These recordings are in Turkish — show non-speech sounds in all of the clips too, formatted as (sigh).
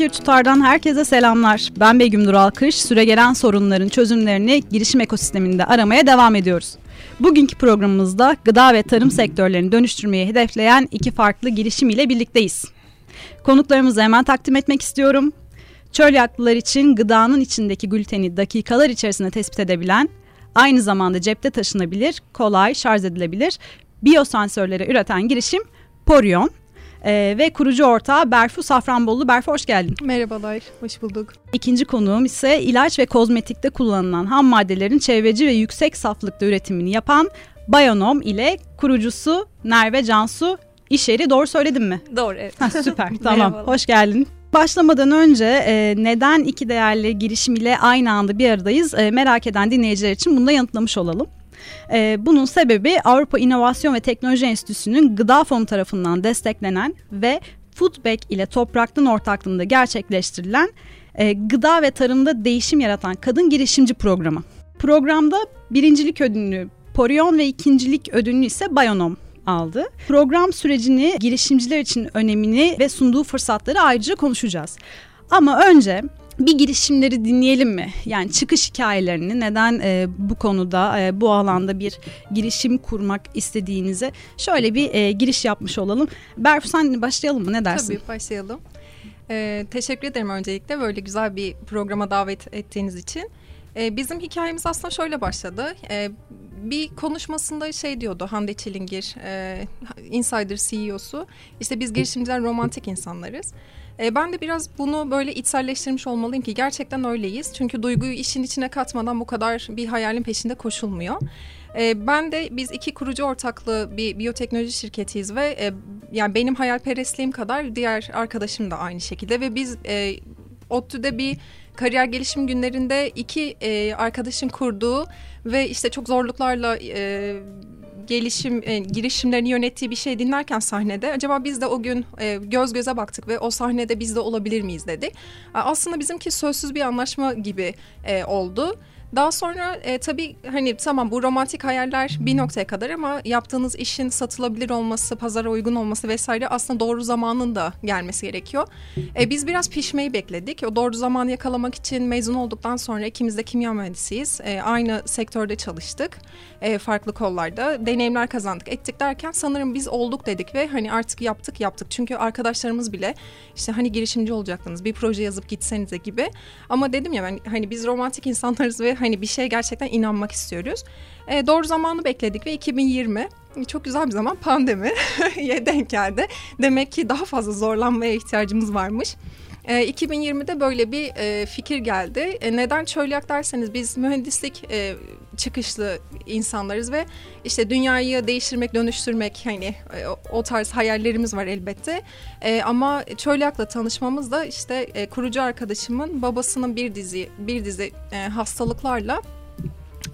Fikir Tutar'dan herkese selamlar. Ben Begüm Dural Kış. Süregelen sorunların çözümlerini girişim ekosisteminde aramaya devam ediyoruz. Bugünkü programımızda gıda ve tarım sektörlerini dönüştürmeyi hedefleyen iki farklı girişim ile birlikteyiz. Konuklarımızı hemen takdim etmek istiyorum. Çölyaklılar için gıdanın içindeki gluteni dakikalar içerisinde tespit edebilen, aynı zamanda cepte taşınabilir, kolay şarj edilebilir biyosensörleri üreten girişim Porion. Ee, ve kurucu ortağı Berfu Safranbolu. Berfu hoş geldin. Merhabalar, hoş bulduk. İkinci konuğum ise ilaç ve kozmetikte kullanılan ham maddelerin çevreci ve yüksek saflıkta üretimini yapan Bionom ile kurucusu Nerve Cansu İşeri. Doğru söyledim mi? Doğru, evet. Ha, süper, (laughs) tamam. hoş geldin. Başlamadan önce e, neden iki değerli girişim ile aynı anda bir aradayız e, merak eden dinleyiciler için bunu da yanıtlamış olalım. E, bunun sebebi Avrupa İnovasyon ve Teknoloji Enstitüsü'nün Gıda Fonu tarafından desteklenen ve Foodback ile Toprak'ın ortaklığında gerçekleştirilen e, gıda ve tarımda değişim yaratan kadın girişimci programı. Programda birincilik ödülünü Porion ve ikincilik ödülünü ise Bayonom aldı. Program sürecini, girişimciler için önemini ve sunduğu fırsatları ayrıca konuşacağız. Ama önce bir girişimleri dinleyelim mi? Yani çıkış hikayelerini neden e, bu konuda e, bu alanda bir girişim kurmak istediğinize şöyle bir e, giriş yapmış olalım. Berfu sen başlayalım mı ne dersin? Tabii başlayalım. Ee, teşekkür ederim öncelikle böyle güzel bir programa davet ettiğiniz için. Ee, bizim hikayemiz aslında şöyle başladı. Ee, bir konuşmasında şey diyordu Hande Çilingir, e, Insider CEO'su. İşte biz girişimciler romantik insanlarız. E, ben de biraz bunu böyle içselleştirmiş olmalıyım ki gerçekten öyleyiz. Çünkü duyguyu işin içine katmadan bu kadar bir hayalin peşinde koşulmuyor. E, ben de biz iki kurucu ortaklı bir biyoteknoloji şirketiyiz ve e, yani benim hayalperestliğim kadar diğer arkadaşım da aynı şekilde ve biz e, ODTÜ'de bir kariyer gelişim günlerinde iki e, arkadaşın kurduğu ve işte çok zorluklarla e, gelişim e, girişimlerini yönettiği bir şey dinlerken sahnede acaba biz de o gün e, göz göze baktık ve o sahnede biz de olabilir miyiz dedik. Aslında bizimki sözsüz bir anlaşma gibi e, oldu. Daha sonra e, tabii hani tamam bu romantik hayaller bir noktaya kadar ama yaptığınız işin satılabilir olması, pazara uygun olması vesaire aslında doğru zamanın da gelmesi gerekiyor. E, biz biraz pişmeyi bekledik. O doğru zamanı yakalamak için mezun olduktan sonra ikimiz de kimya mühendisiyiz. E, aynı sektörde çalıştık. E, farklı kollarda deneyimler kazandık ettik derken sanırım biz olduk dedik ve hani artık yaptık yaptık. Çünkü arkadaşlarımız bile işte hani girişimci olacaktınız bir proje yazıp gitsenize gibi. Ama dedim ya ben hani biz romantik insanlarız ve hani bir şeye gerçekten inanmak istiyoruz. E, doğru zamanı bekledik ve 2020 çok güzel bir zaman pandemi (laughs) denk geldi. Demek ki daha fazla zorlanmaya ihtiyacımız varmış. E, 2020'de böyle bir e, fikir geldi. E, neden çölyak derseniz biz mühendislik e, çıkışlı insanlarız ve işte dünyayı değiştirmek, dönüştürmek hani o tarz hayallerimiz var elbette. Ama çölyakla tanışmamız da işte kurucu arkadaşımın babasının bir dizi bir dizi hastalıklarla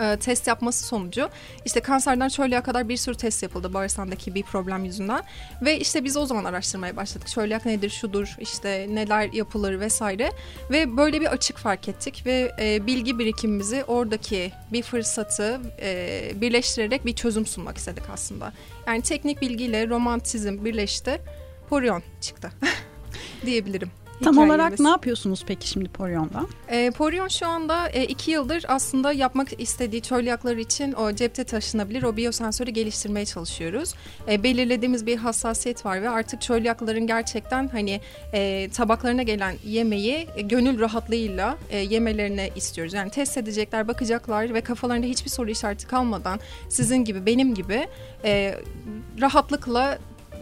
e, test yapması sonucu işte kanserden çölyağa kadar bir sürü test yapıldı bağırsağındaki bir problem yüzünden. Ve işte biz o zaman araştırmaya başladık. Çölyak nedir şudur işte neler yapılır vesaire. Ve böyle bir açık fark ettik ve e, bilgi birikimimizi oradaki bir fırsatı e, birleştirerek bir çözüm sunmak istedik aslında. Yani teknik bilgiyle romantizm birleşti Porion çıktı (laughs) diyebilirim. Tam olarak ne yapıyorsunuz peki şimdi Poryon'da? E, Poryon şu anda e, iki yıldır aslında yapmak istediği çölyaklar için o cepte taşınabilir o biyosensörü geliştirmeye çalışıyoruz. E, belirlediğimiz bir hassasiyet var ve artık çölyakların gerçekten hani e, tabaklarına gelen yemeği e, gönül rahatlığıyla e, yemelerini istiyoruz. Yani test edecekler, bakacaklar ve kafalarında hiçbir soru işareti kalmadan sizin gibi benim gibi e, rahatlıkla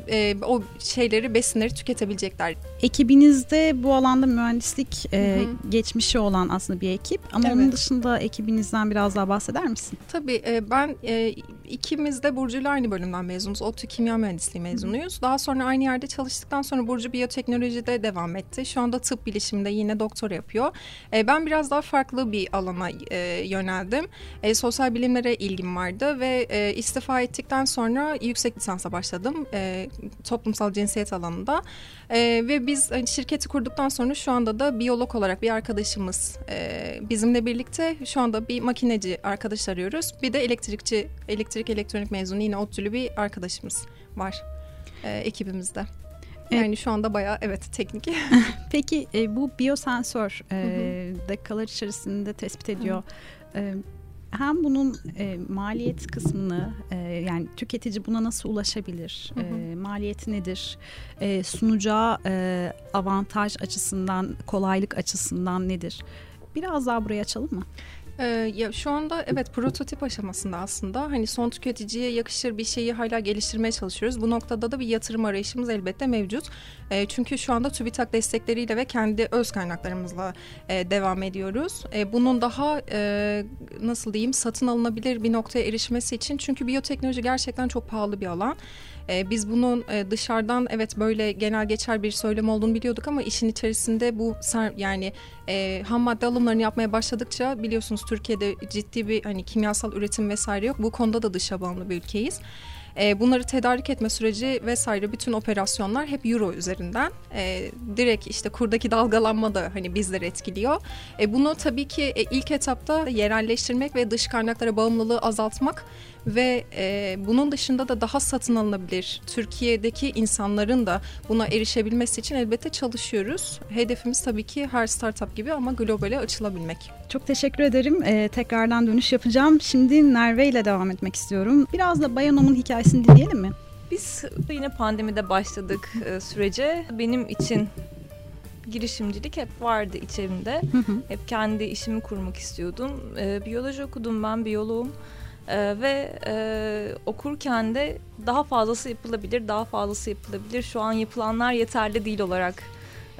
e, o şeyleri besinleri tüketebilecekler. Ekibinizde bu alanda mühendislik e, geçmişi olan aslında bir ekip ama evet. onun dışında ekibinizden biraz daha bahseder misin? Tabii e, ben e, ikimiz de Burcu'yla aynı bölümden mezunuz. ODTÜ Kimya Mühendisliği mezunuyuz. Daha sonra aynı yerde çalıştıktan sonra Burcu biyoteknolojide devam etti. Şu anda tıp bilişiminde yine doktor yapıyor. E, ben biraz daha farklı bir alana e, yöneldim. E, sosyal bilimlere ilgim vardı ve e, istifa ettikten sonra yüksek lisansa başladım. E, toplumsal cinsiyet alanında. E, ve biz hani, şirketi kurduktan sonra şu anda da biyolog olarak bir arkadaşımız e, bizimle birlikte şu anda bir makineci arkadaş arıyoruz. Bir de elektrikçi, elektrik elektronik mezunu yine ODTÜ'lü bir arkadaşımız var e, ekibimizde. Yani şu anda bayağı evet teknik. (laughs) Peki e, bu biyosensör e, dakikalar içerisinde tespit ediyor. E, hem bunun e, maliyet kısmını e, yani tüketici buna nasıl ulaşabilir? Hı hı. E, maliyeti nedir? E, sunacağı e, avantaj açısından, kolaylık açısından nedir? Biraz daha buraya açalım mı? Ee, ya şu anda evet prototip aşamasında aslında hani son tüketiciye yakışır bir şeyi hala geliştirmeye çalışıyoruz. Bu noktada da bir yatırım arayışımız elbette mevcut. E, çünkü şu anda TÜBİTAK destekleriyle ve kendi öz kaynaklarımızla e, devam ediyoruz. E, bunun daha e, nasıl diyeyim satın alınabilir bir noktaya erişmesi için çünkü biyoteknoloji gerçekten çok pahalı bir alan. E, biz bunun e, dışarıdan evet böyle genel geçer bir söylem olduğunu biliyorduk ama işin içerisinde bu yani e, ham madde alımlarını yapmaya başladıkça biliyorsunuz Türkiye'de ciddi bir hani kimyasal üretim vesaire yok. Bu konuda da dışa bağımlı bir ülkeyiz. E, bunları tedarik etme süreci vesaire bütün operasyonlar hep euro üzerinden. E, direkt işte kurdaki dalgalanma da hani bizleri etkiliyor. E, bunu tabii ki e, ilk etapta yerelleştirmek ve dış kaynaklara bağımlılığı azaltmak ve e, bunun dışında da daha satın alınabilir Türkiye'deki insanların da buna erişebilmesi için elbette çalışıyoruz. Hedefimiz tabii ki her startup gibi ama globale açılabilmek. Çok teşekkür ederim. Ee, tekrardan dönüş yapacağım. Şimdi Nerve ile devam etmek istiyorum. Biraz da Bayanom'un hikayesini dinleyelim mi? Biz yine pandemide başladık e, sürece. Benim için girişimcilik hep vardı içerimde. Hı hı. Hep kendi işimi kurmak istiyordum. E, biyoloji okudum ben, biyoloğum. Ee, ve e, okurken de daha fazlası yapılabilir, daha fazlası yapılabilir. Şu an yapılanlar yeterli değil olarak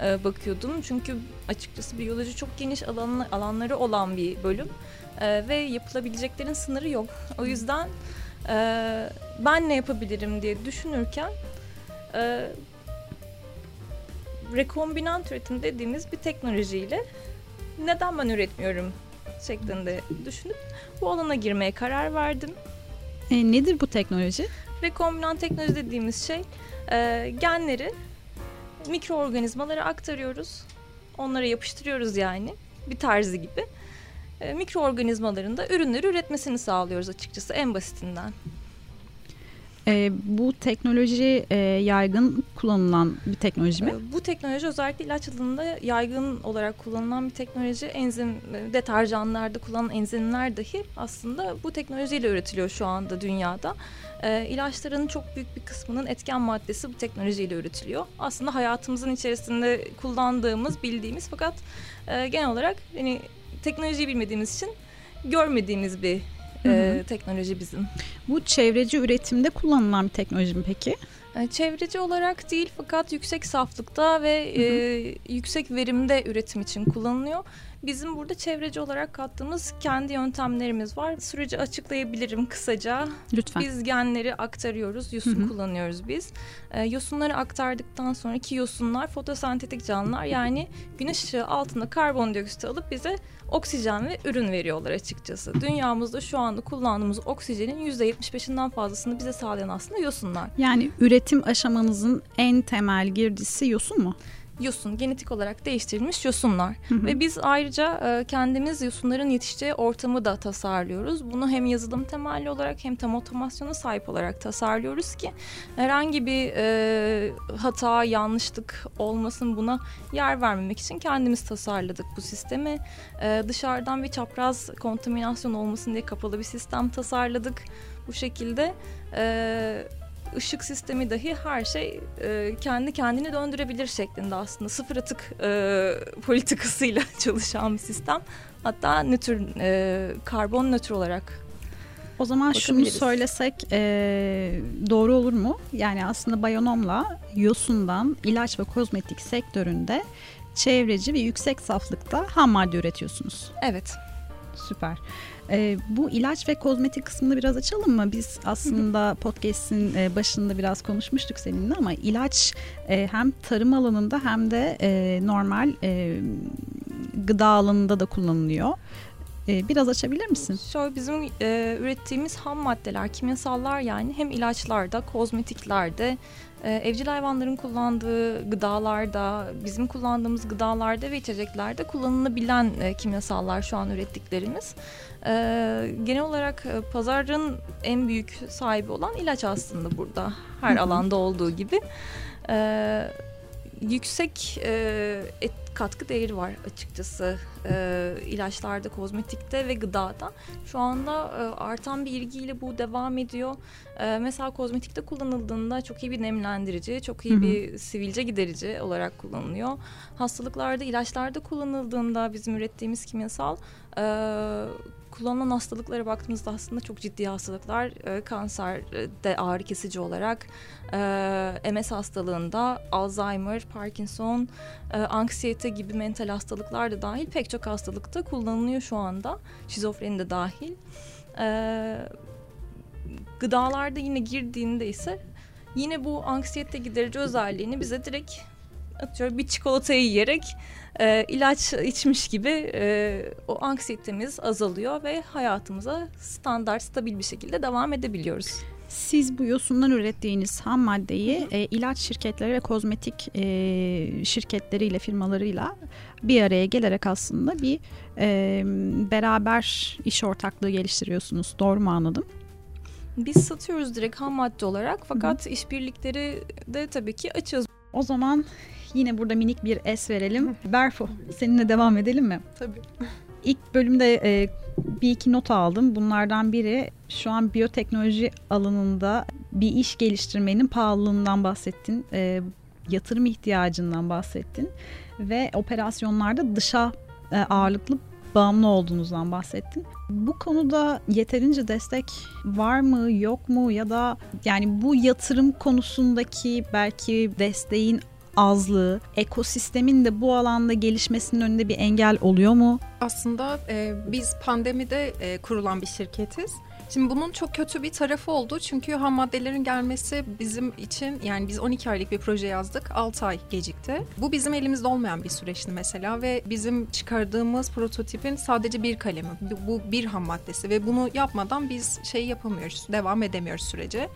e, bakıyordum. Çünkü açıkçası biyoloji çok geniş alan, alanları olan bir bölüm e, ve yapılabileceklerin sınırı yok. O yüzden e, ben ne yapabilirim diye düşünürken e, rekombinant üretim dediğimiz bir teknolojiyle neden ben üretmiyorum şeklinde düşünüp bu alana girmeye karar verdim. E, nedir bu teknoloji? Rekombinant teknoloji dediğimiz şey e, genleri mikroorganizmalara aktarıyoruz. Onlara yapıştırıyoruz yani bir tarzı gibi. E, mikroorganizmaların da ürünleri üretmesini sağlıyoruz açıkçası en basitinden. E, bu teknoloji e, yaygın kullanılan bir teknoloji mi? E, bu teknoloji özellikle ilaç alanında yaygın olarak kullanılan bir teknoloji. Enzim e, deterjanlarda kullanılan enzimler dahi aslında bu teknolojiyle üretiliyor şu anda dünyada. E, ilaçların çok büyük bir kısmının etken maddesi bu teknolojiyle üretiliyor. Aslında hayatımızın içerisinde kullandığımız, bildiğimiz fakat e, genel olarak hani teknolojiyi bilmediğimiz için görmediğimiz bir e, teknoloji bizim. Bu çevreci üretimde kullanılan bir teknoloji mi peki? Çevreci olarak değil fakat yüksek saflıkta ve hı hı. E, yüksek verimde üretim için kullanılıyor. Bizim burada çevreci olarak kattığımız kendi yöntemlerimiz var. Süreci açıklayabilirim kısaca. Lütfen. Biz genleri aktarıyoruz. Yosun Hı-hı. kullanıyoruz biz. E, yosunları aktardıktan sonra ki yosunlar fotosentetik canlılar yani güneş ışığı altında karbondioksit alıp bize oksijen ve ürün veriyorlar açıkçası. Dünyamızda şu anda kullandığımız oksijenin %75'inden fazlasını bize sağlayan aslında yosunlar. Yani üretim aşamanızın en temel girdisi yosun mu? Yosun, genetik olarak değiştirilmiş yosunlar. Hı hı. Ve biz ayrıca e, kendimiz yosunların yetişeceği ortamı da tasarlıyoruz. Bunu hem yazılım temelli olarak hem tam otomasyona sahip olarak tasarlıyoruz ki herhangi bir e, hata, yanlışlık olmasın buna yer vermemek için kendimiz tasarladık bu sistemi. E, dışarıdan bir çapraz kontaminasyon olmasın diye kapalı bir sistem tasarladık. Bu şekilde... E, ışık sistemi dahi her şey e, kendi kendini döndürebilir şeklinde aslında sıfır atık e, politikasıyla (laughs) çalışan bir sistem. Hatta nötr, e, karbon nötr olarak o zaman şunu söylesek e, doğru olur mu? Yani aslında Bayonom'la Yosun'dan ilaç ve kozmetik sektöründe çevreci ve yüksek saflıkta ham madde üretiyorsunuz. Evet. Süper. E, bu ilaç ve kozmetik kısmını biraz açalım mı? Biz aslında podcast'in e, başında biraz konuşmuştuk seninle ama ilaç e, hem tarım alanında hem de e, normal e, gıda alanında da kullanılıyor. E, biraz açabilir misin? Şöyle bizim e, ürettiğimiz ham maddeler, kimyasallar yani hem ilaçlarda, kozmetiklerde, evcil hayvanların kullandığı gıdalarda, bizim kullandığımız gıdalarda ve içeceklerde kullanılabilen e, kimyasallar şu an ürettiklerimiz. E, genel olarak e, pazarın en büyük sahibi olan ilaç aslında burada. Her alanda olduğu gibi. E, yüksek e, et katkı değeri var açıkçası e, ilaçlarda, kozmetikte ve gıdada. Şu anda e, artan bir ilgiyle bu devam ediyor. E, mesela kozmetikte kullanıldığında çok iyi bir nemlendirici, çok iyi bir sivilce giderici olarak kullanılıyor. Hastalıklarda, ilaçlarda kullanıldığında bizim ürettiğimiz kimyasal e, kullanılan hastalıklara baktığımızda aslında çok ciddi hastalıklar. E, kanser de ağrı kesici olarak, e, MS hastalığında, Alzheimer, Parkinson, e, anksiyete gibi mental hastalıklar da dahil pek çok hastalıkta kullanılıyor şu anda. Şizofreni de dahil. E, gıdalarda yine girdiğinde ise yine bu anksiyete giderici özelliğini bize direkt atıyorum bir çikolatayı yiyerek e, ilaç içmiş gibi e, o anksiyetemiz azalıyor ve hayatımıza standart, stabil bir şekilde devam edebiliyoruz. Siz bu yosundan ürettiğiniz ham maddeyi e, ilaç şirketleri ve kozmetik e, şirketleriyle, firmalarıyla bir araya gelerek aslında bir e, beraber iş ortaklığı geliştiriyorsunuz. Doğru mu anladım? Biz satıyoruz direkt ham madde olarak fakat işbirlikleri de tabii ki açığız. O zaman yine burada minik bir es verelim. Berfu seninle devam edelim mi? Tabii. İlk bölümde e, bir iki not aldım. Bunlardan biri şu an biyoteknoloji alanında bir iş geliştirmenin pahalılığından bahsettin. E, yatırım ihtiyacından bahsettin. Ve operasyonlarda dışa e, ağırlıklı bağımlı olduğunuzdan bahsettin. Bu konuda yeterince destek var mı yok mu ya da yani bu yatırım konusundaki belki desteğin azlığı, ekosistemin de bu alanda gelişmesinin önünde bir engel oluyor mu? Aslında e, biz pandemide e, kurulan bir şirketiz. Şimdi bunun çok kötü bir tarafı oldu. Çünkü ham maddelerin gelmesi bizim için yani biz 12 aylık bir proje yazdık. 6 ay gecikti. Bu bizim elimizde olmayan bir süreçti mesela ve bizim çıkardığımız prototipin sadece bir kalemi. Bu bir ham maddesi ve bunu yapmadan biz şey yapamıyoruz. Devam edemiyoruz sürece.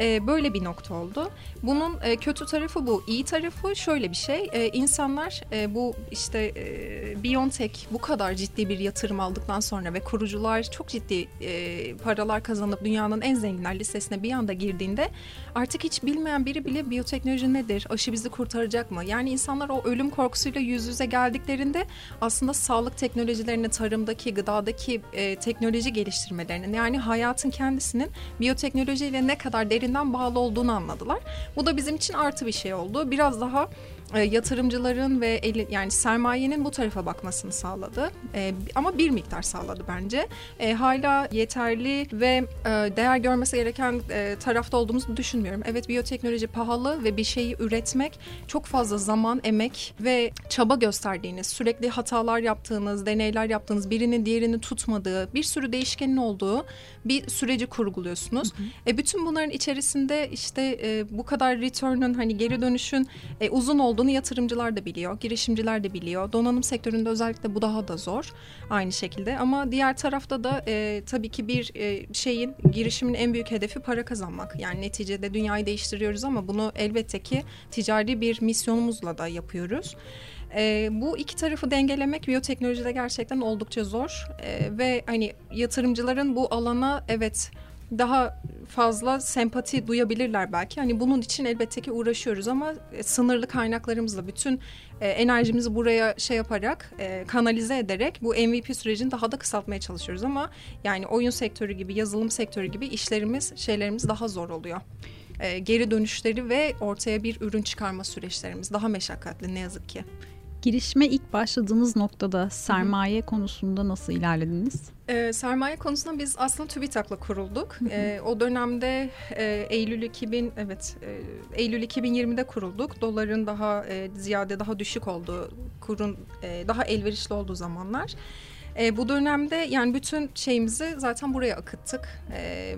E, böyle bir nokta oldu. Bunun e, kötü tarafı bu. İyi tarafı şöyle bir şey. E, insanlar bu işte e, Biontech bu kadar ciddi bir yatırım aldıktan sonra ve kurucular çok ciddi e, paralar kazanıp dünyanın en zenginler listesine bir anda girdiğinde artık hiç bilmeyen biri bile biyoteknoloji nedir? Aşı bizi kurtaracak mı? Yani insanlar o ölüm korkusuyla yüz yüze geldiklerinde aslında sağlık teknolojilerini, tarımdaki, gıdadaki e, teknoloji geliştirmelerinin yani hayatın kendisinin biyoteknolojiyle ne kadar derin birbirinden bağlı olduğunu anladılar. Bu da bizim için artı bir şey oldu. Biraz daha e, yatırımcıların ve eli, yani sermayenin bu tarafa bakmasını sağladı. E, ama bir miktar sağladı bence. E, hala yeterli ve e, değer görmesi gereken e, tarafta olduğumuzu düşünmüyorum. Evet biyoteknoloji pahalı ve bir şeyi üretmek çok fazla zaman, emek ve çaba gösterdiğiniz, sürekli hatalar yaptığınız, deneyler yaptığınız, birinin diğerini tutmadığı, bir sürü değişkenin olduğu bir süreci kurguluyorsunuz. Hı hı. E, bütün bunların içerisinde işte e, bu kadar return'ın hani geri dönüşün e, uzun olduğu olduğunu yatırımcılar da biliyor, girişimciler de biliyor. Donanım sektöründe özellikle bu daha da zor aynı şekilde. Ama diğer tarafta da e, tabii ki bir e, şeyin girişimin en büyük hedefi para kazanmak. Yani neticede dünyayı değiştiriyoruz ama bunu elbette ki ticari bir misyonumuzla da yapıyoruz. E, bu iki tarafı dengelemek biyoteknolojide gerçekten oldukça zor e, ve hani yatırımcıların bu alana evet daha fazla sempati duyabilirler belki. Hani bunun için elbette ki uğraşıyoruz ama e, sınırlı kaynaklarımızla bütün e, enerjimizi buraya şey yaparak e, kanalize ederek bu MVP sürecini daha da kısaltmaya çalışıyoruz ama yani oyun sektörü gibi, yazılım sektörü gibi işlerimiz, şeylerimiz daha zor oluyor. Geri dönüşleri ve ortaya bir ürün çıkarma süreçlerimiz daha meşakkatli ne yazık ki. Girişime ilk başladığınız noktada sermaye Hı-hı. konusunda nasıl ilerlediniz? E, sermaye konusunda biz aslında TÜBİTAK'la kurulduk. E, o dönemde e, Eylül 2000 evet e, Eylül 2020'de kurulduk. Doların daha e, ziyade daha düşük olduğu, kurun e, daha elverişli olduğu zamanlar. E, bu dönemde yani bütün şeyimizi zaten buraya akıttık. E,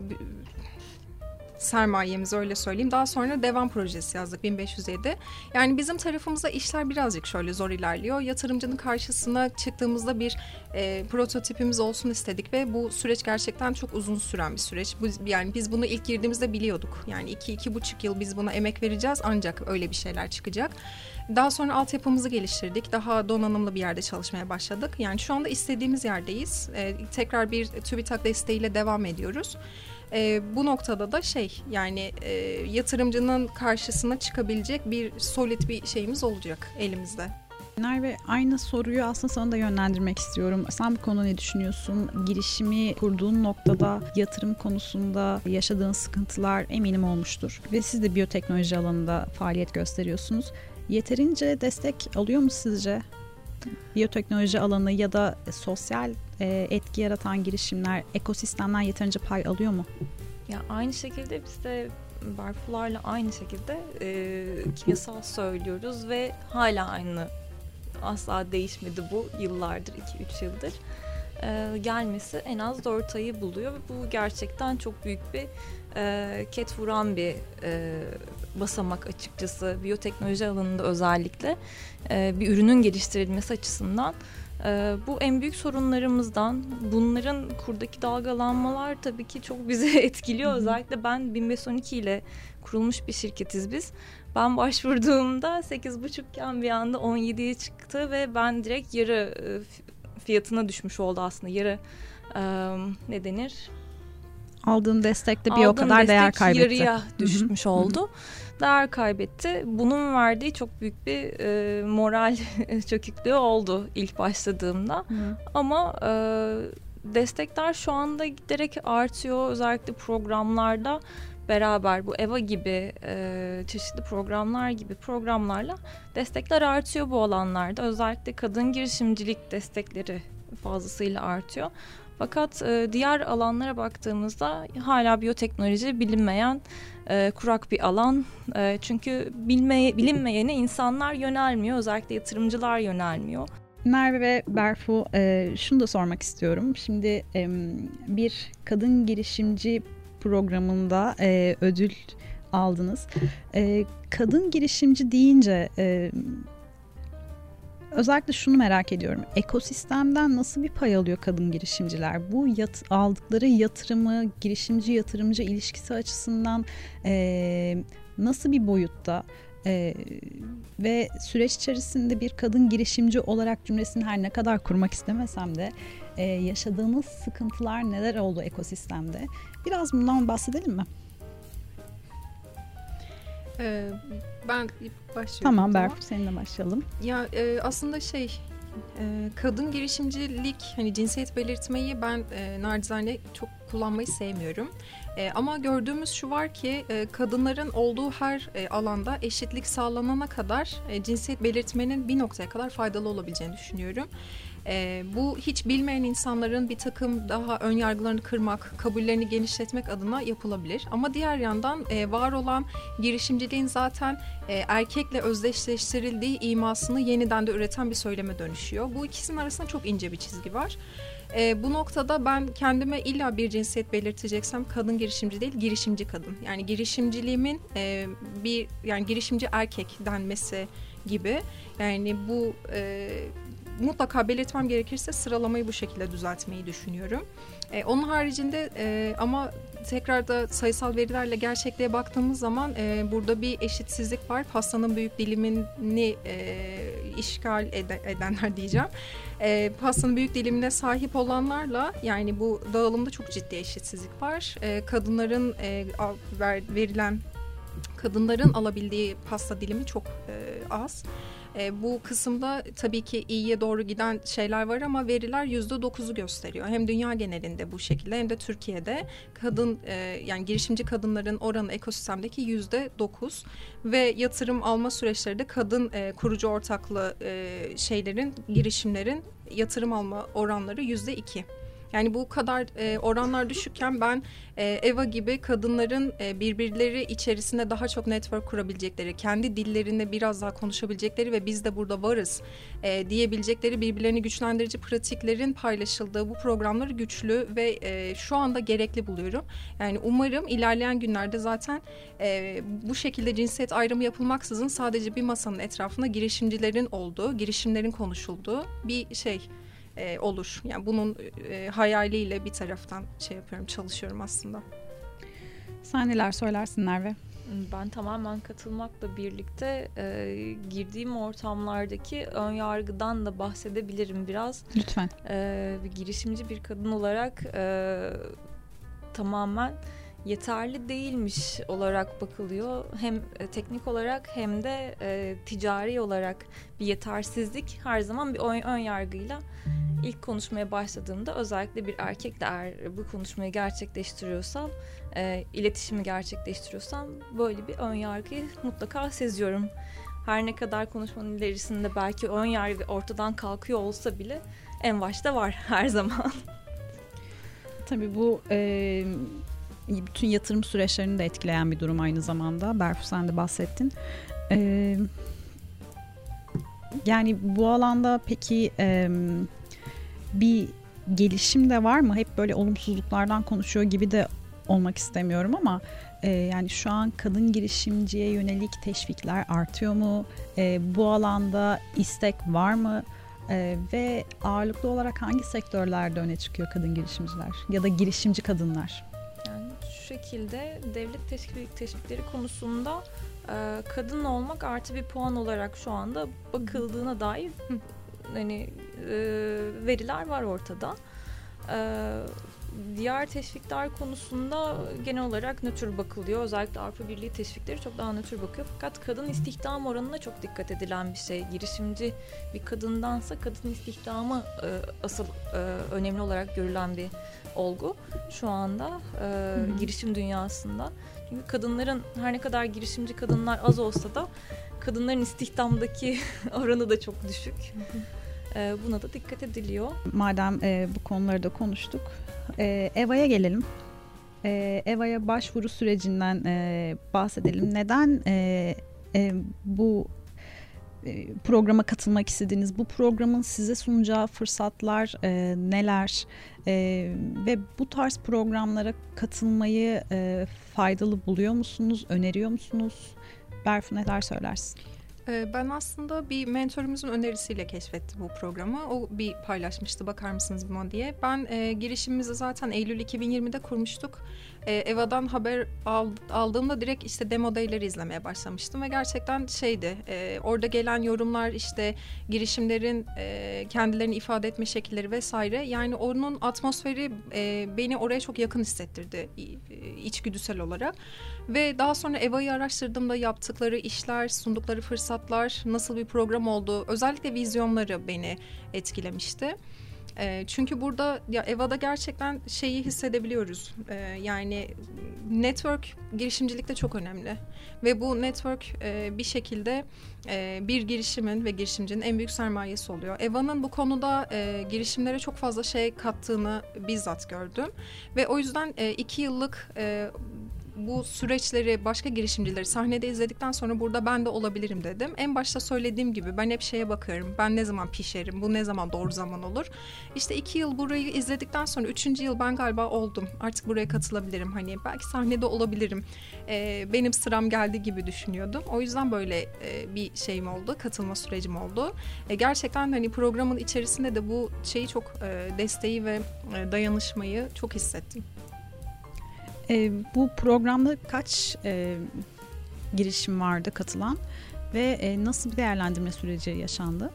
sermayemiz öyle söyleyeyim. Daha sonra devam projesi yazdık 1507. Yani bizim tarafımızda işler birazcık şöyle zor ilerliyor. Yatırımcının karşısına çıktığımızda bir e, prototipimiz olsun istedik ve bu süreç gerçekten çok uzun süren bir süreç. Bu, yani biz bunu ilk girdiğimizde biliyorduk. Yani iki, iki buçuk yıl biz buna emek vereceğiz ancak öyle bir şeyler çıkacak. Daha sonra altyapımızı geliştirdik. Daha donanımlı bir yerde çalışmaya başladık. Yani şu anda istediğimiz yerdeyiz. Ee, tekrar bir TÜBİTAK desteğiyle devam ediyoruz. Ee, bu noktada da şey yani e, yatırımcının karşısına çıkabilecek bir solid bir şeyimiz olacak elimizde. Merve aynı soruyu aslında sana da yönlendirmek istiyorum. Sen bu konuda ne düşünüyorsun? Girişimi kurduğun noktada yatırım konusunda yaşadığın sıkıntılar eminim olmuştur. Ve siz de biyoteknoloji alanında faaliyet gösteriyorsunuz. Yeterince destek alıyor mu sizce? Biyoteknoloji alanı ya da sosyal e, etki yaratan girişimler ekosistemden yeterince pay alıyor mu? Ya aynı şekilde biz de Barfularla aynı şekilde e, kimyasal söylüyoruz ve hala aynı. Asla değişmedi bu yıllardır 2-3 yıldır. E, gelmesi en az 4 ayı buluyor ve bu gerçekten çok büyük bir e, ket vuran bir e, basamak açıkçası. Biyoteknoloji alanında özellikle e, bir ürünün geliştirilmesi açısından e, bu en büyük sorunlarımızdan bunların kurdaki dalgalanmalar tabii ki çok bizi (laughs) etkiliyor. Özellikle ben 1512 ile kurulmuş bir şirketiz biz. Ben başvurduğumda 8,5 iken bir anda 17'ye çıktı ve ben direkt yarı e, fiyatına düşmüş oldu aslında. Yarı e, ne denir? Aldığın destekte bir o kadar destek değer kaybetti. yarıya düşmüş Hı-hı. Değer kaybetti. Bunun verdiği çok büyük bir e, moral (laughs) çöküklüğü oldu ilk başladığımda. Hı-hı. Ama e, destekler şu anda giderek artıyor. Özellikle programlarda beraber bu EVA gibi e, çeşitli programlar gibi programlarla destekler artıyor bu alanlarda. Özellikle kadın girişimcilik destekleri fazlasıyla artıyor. Fakat e, diğer alanlara baktığımızda hala biyoteknoloji bilinmeyen e, kurak bir alan. E, çünkü bilmeye, bilinmeyene insanlar yönelmiyor. Özellikle yatırımcılar yönelmiyor. Merve ve Berfu e, şunu da sormak istiyorum. Şimdi e, bir kadın girişimci programında e, ödül aldınız. E, kadın girişimci deyince e, özellikle şunu merak ediyorum. Ekosistemden nasıl bir pay alıyor kadın girişimciler? Bu yat, aldıkları yatırımı, girişimci yatırımcı ilişkisi açısından e, nasıl bir boyutta? Ee, ve süreç içerisinde bir kadın girişimci olarak cümlesini her ne kadar kurmak istemesem de e, yaşadığınız sıkıntılar neler oldu ekosistemde? Biraz bundan bahsedelim mi? Ee, ben başlıyorum. Tamam Berfu seninle başlayalım. Ya e, aslında şey e, kadın girişimcilik hani cinsiyet belirtmeyi ben e, nacizane çok kullanmayı sevmiyorum. E, ama gördüğümüz şu var ki e, kadınların olduğu her e, alanda eşitlik sağlanana kadar e, cinsiyet belirtmenin bir noktaya kadar faydalı olabileceğini düşünüyorum. E, bu hiç bilmeyen insanların bir takım daha ön yargılarını kırmak, kabullerini genişletmek adına yapılabilir. Ama diğer yandan e, var olan girişimciliğin zaten e, erkekle özdeşleştirildiği imasını yeniden de üreten bir söyleme dönüşüyor. Bu ikisinin arasında çok ince bir çizgi var. E, bu noktada ben kendime illa bir cinsiyet belirteceksem kadın girişimci değil girişimci kadın. Yani girişimciliğimin e, bir yani girişimci erkek denmesi gibi. Yani bu e, mutlaka belirtmem gerekirse sıralamayı bu şekilde düzeltmeyi düşünüyorum. E, onun haricinde e, ama tekrar da sayısal verilerle gerçekliğe baktığımız zaman e, burada bir eşitsizlik var. Pastanın büyük dilimini e, işgal ed- edenler diyeceğim. E, pastanın büyük dilimine sahip olanlarla yani bu dağılımda çok ciddi eşitsizlik var. E, kadınların e, ver, verilen kadınların alabildiği pasta dilimi çok e, az. E, bu kısımda tabii ki iyiye doğru giden şeyler var ama veriler yüzde dokuzu gösteriyor. Hem dünya genelinde bu şekilde hem de Türkiye'de kadın e, yani girişimci kadınların oranı ekosistemdeki yüzde dokuz ve yatırım alma süreçleri de kadın e, kurucu ortaklı e, şeylerin girişimlerin yatırım alma oranları yüzde iki. Yani bu kadar e, oranlar düşükken ben e, Eva gibi kadınların e, birbirleri içerisinde daha çok network kurabilecekleri, kendi dillerinde biraz daha konuşabilecekleri ve biz de burada varız e, diyebilecekleri birbirlerini güçlendirici pratiklerin paylaşıldığı bu programları güçlü ve e, şu anda gerekli buluyorum. Yani umarım ilerleyen günlerde zaten e, bu şekilde cinsiyet ayrımı yapılmaksızın sadece bir masanın etrafında girişimcilerin olduğu, girişimlerin konuşulduğu bir şey e, olur. Yani bunun e, hayaliyle bir taraftan şey yapıyorum, çalışıyorum aslında. Sen neler söylersin Merve? Ben tamamen katılmakla birlikte e, girdiğim ortamlardaki ön yargıdan da bahsedebilirim biraz. Lütfen. E, bir girişimci bir kadın olarak e, tamamen yeterli değilmiş olarak bakılıyor. Hem e, teknik olarak hem de e, ticari olarak bir yetersizlik her zaman bir ön, ön yargıyla ilk konuşmaya başladığımda özellikle bir erkekle eğer bu konuşmayı gerçekleştiriyorsam, e, iletişimi gerçekleştiriyorsam böyle bir ön yargıyı mutlaka seziyorum. Her ne kadar konuşmanın ilerisinde belki ön yargı ortadan kalkıyor olsa bile en başta var (laughs) her zaman. Tabii bu e, bütün yatırım süreçlerini de etkileyen bir durum aynı zamanda. Berfu sen de bahsettin. E, yani bu alanda peki e, bir gelişim de var mı? Hep böyle olumsuzluklardan konuşuyor gibi de olmak istemiyorum ama e, yani şu an kadın girişimciye yönelik teşvikler artıyor mu? E, bu alanda istek var mı? E, ve ağırlıklı olarak hangi sektörlerde öne çıkıyor kadın girişimciler ya da girişimci kadınlar? Şekilde devlet teşvik, teşvikleri konusunda e, kadın olmak artı bir puan olarak şu anda bakıldığına dair hani e, veriler var ortada. E, diğer teşvikler konusunda genel olarak nötr bakılıyor. Özellikle Avrupa Birliği teşvikleri çok daha nötr bakıyor. Fakat kadın istihdam oranına çok dikkat edilen bir şey. Girişimci bir kadındansa kadın istihdamı e, asıl e, önemli olarak görülen bir olgu şu anda e, girişim dünyasında. Çünkü kadınların her ne kadar girişimci kadınlar az olsa da kadınların istihdamdaki (laughs) oranı da çok düşük. E, buna da dikkat ediliyor. Madem e, bu konuları da konuştuk, e, Eva'ya gelelim. E, Eva'ya başvuru sürecinden e, bahsedelim. Neden e, e, bu programa katılmak istediniz? Bu programın size sunacağı fırsatlar e, neler? E, ve bu tarz programlara katılmayı e, faydalı buluyor musunuz? Öneriyor musunuz? Berfu neler söylersin? Ee, ben aslında bir mentorumuzun önerisiyle keşfettim bu programı. O bir paylaşmıştı bakar mısınız buna diye. Ben e, girişimimizi zaten Eylül 2020'de kurmuştuk. E, Eva'dan haber aldığımda direkt işte demo day'leri izlemeye başlamıştım. Ve gerçekten şeydi e, orada gelen yorumlar işte girişimlerin e, kendilerini ifade etme şekilleri vesaire. Yani onun atmosferi e, beni oraya çok yakın hissettirdi içgüdüsel olarak. Ve daha sonra Eva'yı araştırdığımda yaptıkları işler, sundukları fırsatlar, nasıl bir program olduğu, özellikle vizyonları beni etkilemişti. E, çünkü burada ya Eva'da gerçekten şeyi hissedebiliyoruz. E, yani network girişimcilikte çok önemli. Ve bu network e, bir şekilde e, bir girişimin ve girişimcinin en büyük sermayesi oluyor. Eva'nın bu konuda e, girişimlere çok fazla şey kattığını bizzat gördüm. Ve o yüzden e, iki yıllık e, bu süreçleri başka girişimcileri sahnede izledikten sonra burada ben de olabilirim dedim. En başta söylediğim gibi ben hep şeye bakıyorum. Ben ne zaman pişerim? Bu ne zaman doğru zaman olur? İşte iki yıl burayı izledikten sonra üçüncü yıl ben galiba oldum. Artık buraya katılabilirim. Hani belki sahnede olabilirim. Ee, benim sıram geldi gibi düşünüyordum. O yüzden böyle e, bir şeyim oldu. Katılma sürecim oldu. E, gerçekten hani programın içerisinde de bu şeyi çok e, desteği ve e, dayanışmayı çok hissettim. E, bu programda kaç e, girişim vardı katılan ve e, nasıl bir değerlendirme süreci yaşandı?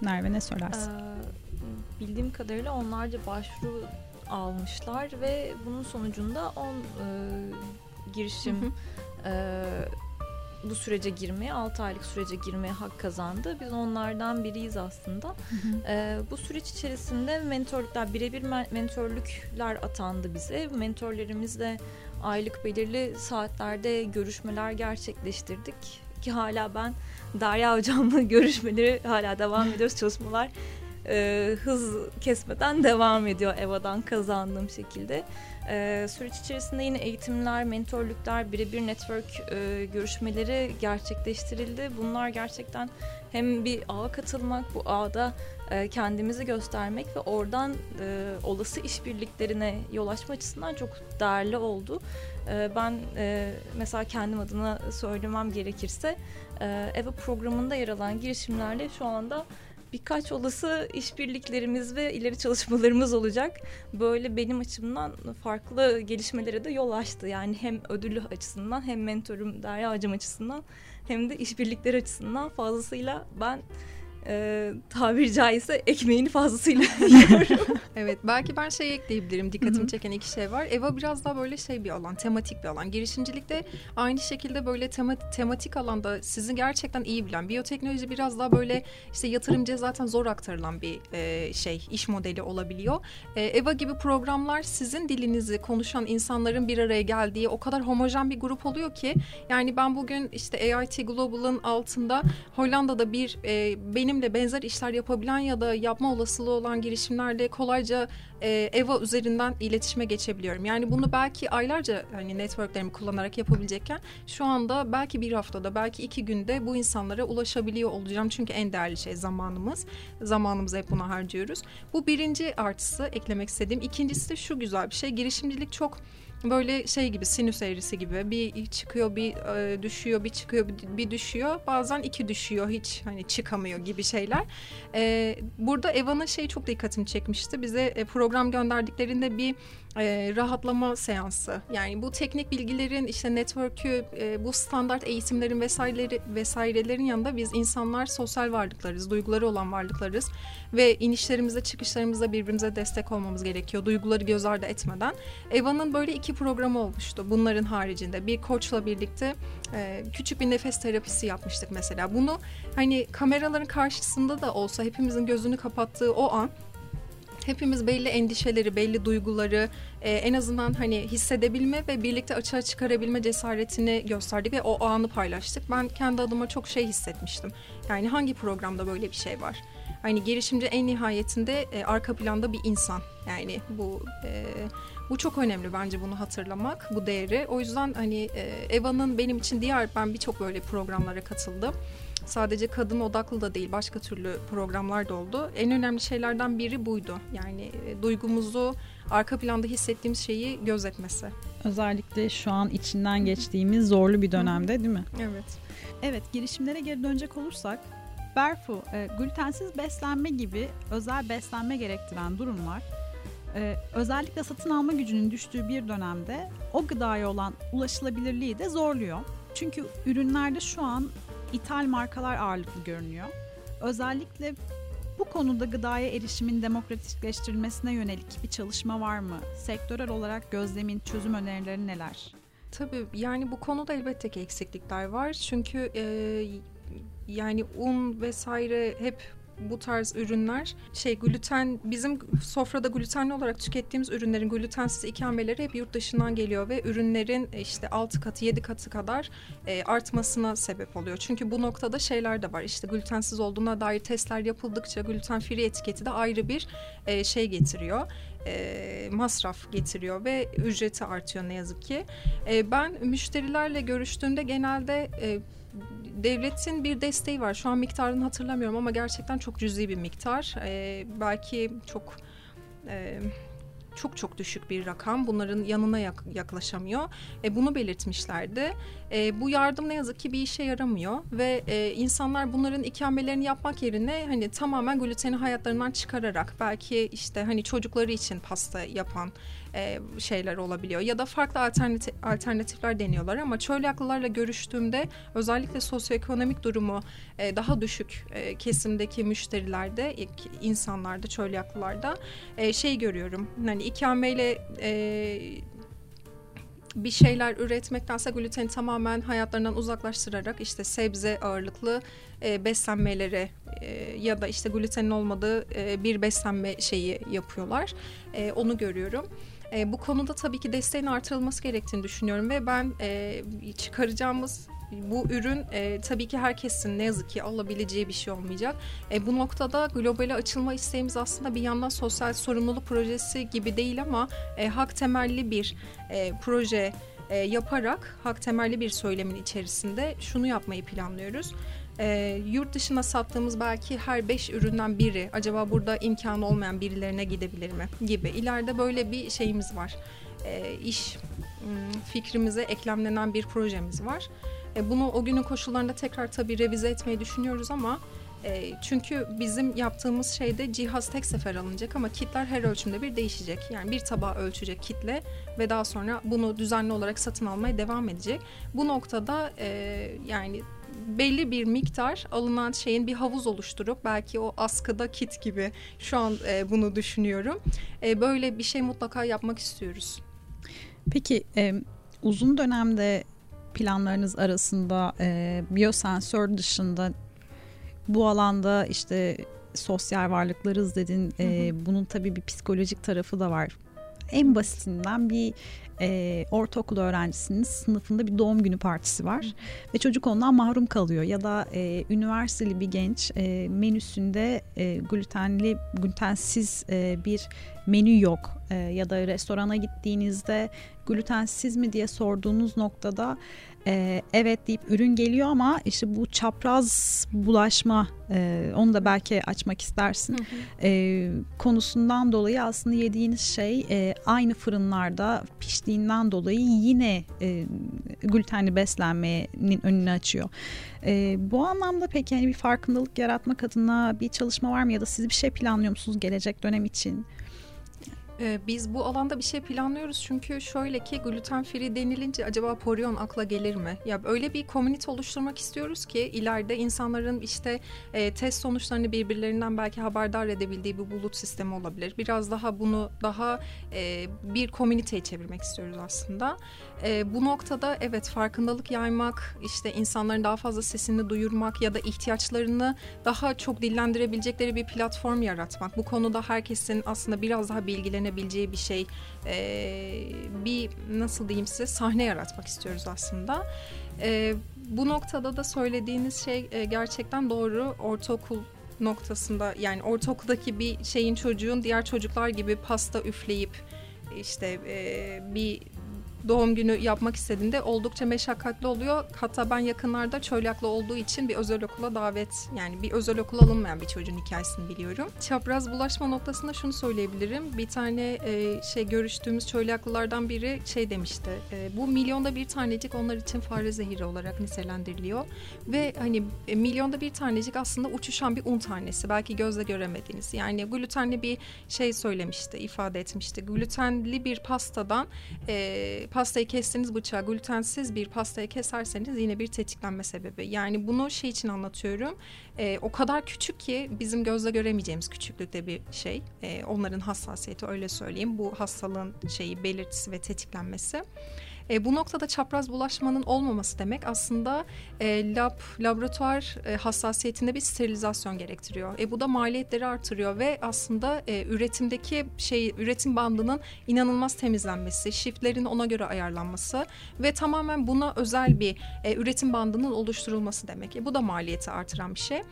Merve ne söylersin? Ee, bildiğim kadarıyla onlarca başvuru almışlar ve bunun sonucunda 10 e, girişim hı hı. E, bu sürece girmeye, 6 aylık sürece girmeye hak kazandı. Biz onlardan biriyiz aslında. E, bu süreç içerisinde mentorluklar, birebir mentorluklar atandı bize. Mentorlarımızla aylık belirli saatlerde görüşmeler gerçekleştirdik. Ki hala ben Derya hocamla (laughs) görüşmeleri hala devam ediyoruz çalışmalar e, hız kesmeden devam ediyor EVA'dan kazandığım şekilde. E, süreç içerisinde yine eğitimler, mentorluklar, birebir network e, görüşmeleri gerçekleştirildi. Bunlar gerçekten hem bir ağa katılmak, bu ağda e, kendimizi göstermek ve oradan e, olası işbirliklerine yol açma açısından çok değerli oldu. E, ben e, mesela kendim adına söylemem gerekirse e, EVA programında yer alan girişimlerle şu anda birkaç olası işbirliklerimiz ve ileri çalışmalarımız olacak. Böyle benim açımdan farklı gelişmelere de yol açtı. Yani hem ödüllü açısından hem mentorum Derya Hacım açısından hem de işbirlikleri açısından fazlasıyla ben e, tabiri caizse ekmeğini fazlasıyla (laughs) yiyorum. evet belki ben şey ekleyebilirim dikkatimi çeken iki şey var. Eva biraz daha böyle şey bir alan tematik bir alan. Girişimcilikte aynı şekilde böyle tema, tematik alanda sizi gerçekten iyi bilen biyoteknoloji biraz daha böyle işte yatırımcıya zaten zor aktarılan bir e, şey iş modeli olabiliyor. E, Eva gibi programlar sizin dilinizi konuşan insanların bir araya geldiği o kadar homojen bir grup oluyor ki yani ben bugün işte AIT Global'ın altında Hollanda'da bir e, benim benimle benzer işler yapabilen ya da yapma olasılığı olan girişimlerle kolayca e, Eva üzerinden iletişime geçebiliyorum. Yani bunu belki aylarca hani networklerimi kullanarak yapabilecekken şu anda belki bir haftada belki iki günde bu insanlara ulaşabiliyor olacağım. Çünkü en değerli şey zamanımız. Zamanımızı hep buna harcıyoruz. Bu birinci artısı eklemek istediğim. İkincisi de şu güzel bir şey. Girişimcilik çok böyle şey gibi sinüs eğrisi gibi. Bir çıkıyor bir e, düşüyor bir çıkıyor bir, bir düşüyor. Bazen iki düşüyor hiç hani çıkamıyor gibi şeyler. E, burada Eva'nın şey çok dikkatimi çekmişti. Bize e, program gönderdiklerinde bir e, rahatlama seansı. Yani bu teknik bilgilerin işte network'ü, e, bu standart eğitimlerin vesaireleri vesairelerin yanında biz insanlar sosyal varlıklarız, duyguları olan varlıklarız ve inişlerimizde çıkışlarımızda birbirimize destek olmamız gerekiyor. Duyguları göz ardı etmeden. Eva'nın böyle iki programı olmuştu. Bunların haricinde bir koçla birlikte e, küçük bir nefes terapisi yapmıştık mesela. Bunu hani kameraların karşısında da olsa hepimizin gözünü kapattığı o an hepimiz belli endişeleri, belli duyguları e, en azından hani hissedebilme ve birlikte açığa çıkarabilme cesaretini gösterdik ve o anı paylaştık. Ben kendi adıma çok şey hissetmiştim. Yani hangi programda böyle bir şey var? Hani girişimci en nihayetinde e, arka planda bir insan. Yani bu e, bu çok önemli bence bunu hatırlamak, bu değeri. O yüzden hani e, Eva'nın benim için diğer ben birçok böyle programlara katıldım sadece kadın odaklı da değil başka türlü programlar da oldu. En önemli şeylerden biri buydu. Yani e, duygumuzu arka planda hissettiğimiz şeyi gözetmesi. Özellikle şu an içinden geçtiğimiz zorlu bir dönemde değil mi? Evet. Evet girişimlere geri dönecek olursak Berfu, e, glutensiz beslenme gibi özel beslenme gerektiren durumlar e, özellikle satın alma gücünün düştüğü bir dönemde o gıdaya olan ulaşılabilirliği de zorluyor. Çünkü ürünlerde şu an ithal markalar ağırlıklı görünüyor. Özellikle bu konuda gıdaya erişimin demokratikleştirilmesine yönelik bir çalışma var mı? Sektörel olarak gözlemin, çözüm önerileri neler? Tabii yani bu konuda elbette ki eksiklikler var. Çünkü e, yani un vesaire hep bu tarz ürünler şey gluten bizim sofrada glutenli olarak tükettiğimiz ürünlerin glutensiz ikameleri hep yurt dışından geliyor ve ürünlerin e, işte 6 katı 7 katı kadar e, artmasına sebep oluyor. Çünkü bu noktada şeyler de var işte glutensiz olduğuna dair testler yapıldıkça gluten free etiketi de ayrı bir e, şey getiriyor e, masraf getiriyor ve ücreti artıyor ne yazık ki. E, ben müşterilerle görüştüğümde genelde e, devletin bir desteği var. Şu an miktarını hatırlamıyorum ama gerçekten çok cüzi bir miktar. E, belki çok e, çok çok düşük bir rakam. Bunların yanına yak, yaklaşamıyor. E, bunu belirtmişlerdi. E, bu yardım ne yazık ki bir işe yaramıyor ve e, insanlar bunların ikamelerini yapmak yerine hani tamamen gluteni hayatlarından çıkararak belki işte hani çocukları için pasta yapan e, şeyler olabiliyor ya da farklı alternatif, alternatifler deniyorlar ama çölyaklılarla görüştüğümde özellikle sosyoekonomik durumu e, daha düşük e, kesimdeki müşterilerde insanlarda çölyaklılarda e, şey görüyorum hani ikameyle e, bir şeyler üretmektense gluteni tamamen hayatlarından uzaklaştırarak işte sebze ağırlıklı e, beslenmeleri e, ya da işte glutenin olmadığı e, bir beslenme şeyi yapıyorlar. E, onu görüyorum. E, bu konuda tabii ki desteğin artırılması gerektiğini düşünüyorum ve ben e, çıkaracağımız bu ürün e, tabii ki herkesin ne yazık ki alabileceği bir şey olmayacak. E, bu noktada globale açılma isteğimiz aslında bir yandan sosyal sorumluluk projesi gibi değil ama e, hak temelli bir e, proje e, yaparak hak temelli bir söylemin içerisinde şunu yapmayı planlıyoruz. E, yurt dışına sattığımız belki her beş üründen biri acaba burada imkanı olmayan birilerine gidebilir mi gibi. İleride böyle bir şeyimiz var. E, iş fikrimize eklemlenen bir projemiz var. E, bunu o günün koşullarında tekrar tabii revize etmeyi düşünüyoruz ama e, çünkü bizim yaptığımız şeyde cihaz tek sefer alınacak ama kitler her ölçümde bir değişecek. Yani bir tabağı ölçecek kitle ve daha sonra bunu düzenli olarak satın almaya devam edecek. Bu noktada e, yani belli bir miktar alınan şeyin bir havuz oluşturup belki o askıda kit gibi şu an e, bunu düşünüyorum. E, böyle bir şey mutlaka yapmak istiyoruz. Peki e, uzun dönemde planlarınız arasında e, biyosensör dışında bu alanda işte sosyal varlıklarız dedin. E, bunun tabii bir psikolojik tarafı da var. En basitinden bir e, ortaokul öğrencisinin sınıfında bir doğum günü partisi var. Ve çocuk ondan mahrum kalıyor. Ya da e, üniversiteli bir genç e, menüsünde e, glutenli glutensiz e, bir menü yok. E, ya da restorana gittiğinizde glutensiz mi diye sorduğunuz noktada e, evet deyip ürün geliyor ama işte bu çapraz bulaşma e, onu da belki açmak istersin hı hı. E, konusundan dolayı aslında yediğiniz şey e, aynı fırınlarda piştiğinden dolayı yine e, glutenli beslenmenin önünü açıyor. E, bu anlamda peki hani bir farkındalık yaratmak adına bir çalışma var mı ya da siz bir şey planlıyor musunuz gelecek dönem için? Ee, biz bu alanda bir şey planlıyoruz çünkü şöyle ki gluten free denilince acaba porion akla gelir mi? Ya öyle bir komünite oluşturmak istiyoruz ki ileride insanların işte e, test sonuçlarını birbirlerinden belki haberdar edebildiği bir bulut sistemi olabilir. Biraz daha bunu daha e, bir komüniteye çevirmek istiyoruz aslında. E, bu noktada evet farkındalık yaymak, işte insanların daha fazla sesini duyurmak ya da ihtiyaçlarını daha çok dillendirebilecekleri bir platform yaratmak. Bu konuda herkesin aslında biraz daha bilgilenebileceği bir şey, e, bir nasıl diyeyim size sahne yaratmak istiyoruz aslında. E, bu noktada da söylediğiniz şey e, gerçekten doğru. Ortaokul noktasında yani ortaokuldaki bir şeyin çocuğun diğer çocuklar gibi pasta üfleyip işte e, bir doğum günü yapmak istediğinde oldukça meşakkatli oluyor. Hatta ben yakınlarda çölyaklı olduğu için bir özel okula davet yani bir özel okula alınmayan bir çocuğun hikayesini biliyorum. Çapraz bulaşma noktasında şunu söyleyebilirim. Bir tane e, şey görüştüğümüz çölyaklılardan biri şey demişti. E, bu milyonda bir tanecik onlar için fare zehiri olarak nitelendiriliyor. Ve hani e, milyonda bir tanecik aslında uçuşan bir un tanesi. Belki gözle göremediğiniz. Yani glutenli bir şey söylemişti, ifade etmişti. Glutenli bir pastadan e, pastayı kestiğiniz bıçağı glutensiz bir pastayı keserseniz yine bir tetiklenme sebebi. Yani bunu şey için anlatıyorum. E, o kadar küçük ki bizim gözle göremeyeceğimiz küçüklükte bir şey. E, onların hassasiyeti öyle söyleyeyim. Bu hastalığın şeyi belirtisi ve tetiklenmesi. E, bu noktada çapraz bulaşmanın olmaması demek aslında e, lab laboratuvar e, hassasiyetinde bir sterilizasyon gerektiriyor. E, bu da maliyetleri artırıyor ve aslında e, üretimdeki şey üretim bandının inanılmaz temizlenmesi, shiftlerin ona göre ayarlanması ve tamamen buna özel bir e, üretim bandının oluşturulması demek. E, bu da maliyeti artıran bir şey.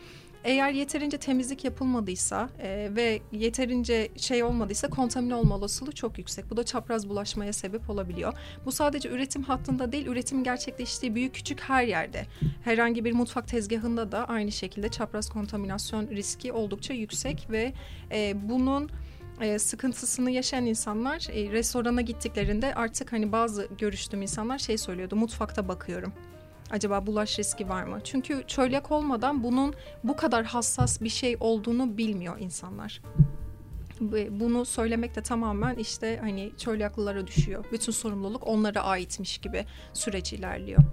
Eğer yeterince temizlik yapılmadıysa e, ve yeterince şey olmadıysa kontamine olma olasılığı çok yüksek. Bu da çapraz bulaşmaya sebep olabiliyor. Bu sadece üretim hattında değil, üretim gerçekleştiği büyük küçük her yerde. Herhangi bir mutfak tezgahında da aynı şekilde çapraz kontaminasyon riski oldukça yüksek ve e, bunun e, sıkıntısını yaşayan insanlar e, restorana gittiklerinde artık hani bazı görüştüğüm insanlar şey söylüyordu mutfakta bakıyorum. Acaba bulaş riski var mı? Çünkü çölyak olmadan bunun bu kadar hassas bir şey olduğunu bilmiyor insanlar. Bunu söylemek de tamamen işte hani çölyaklılara düşüyor. Bütün sorumluluk onlara aitmiş gibi süreç ilerliyor.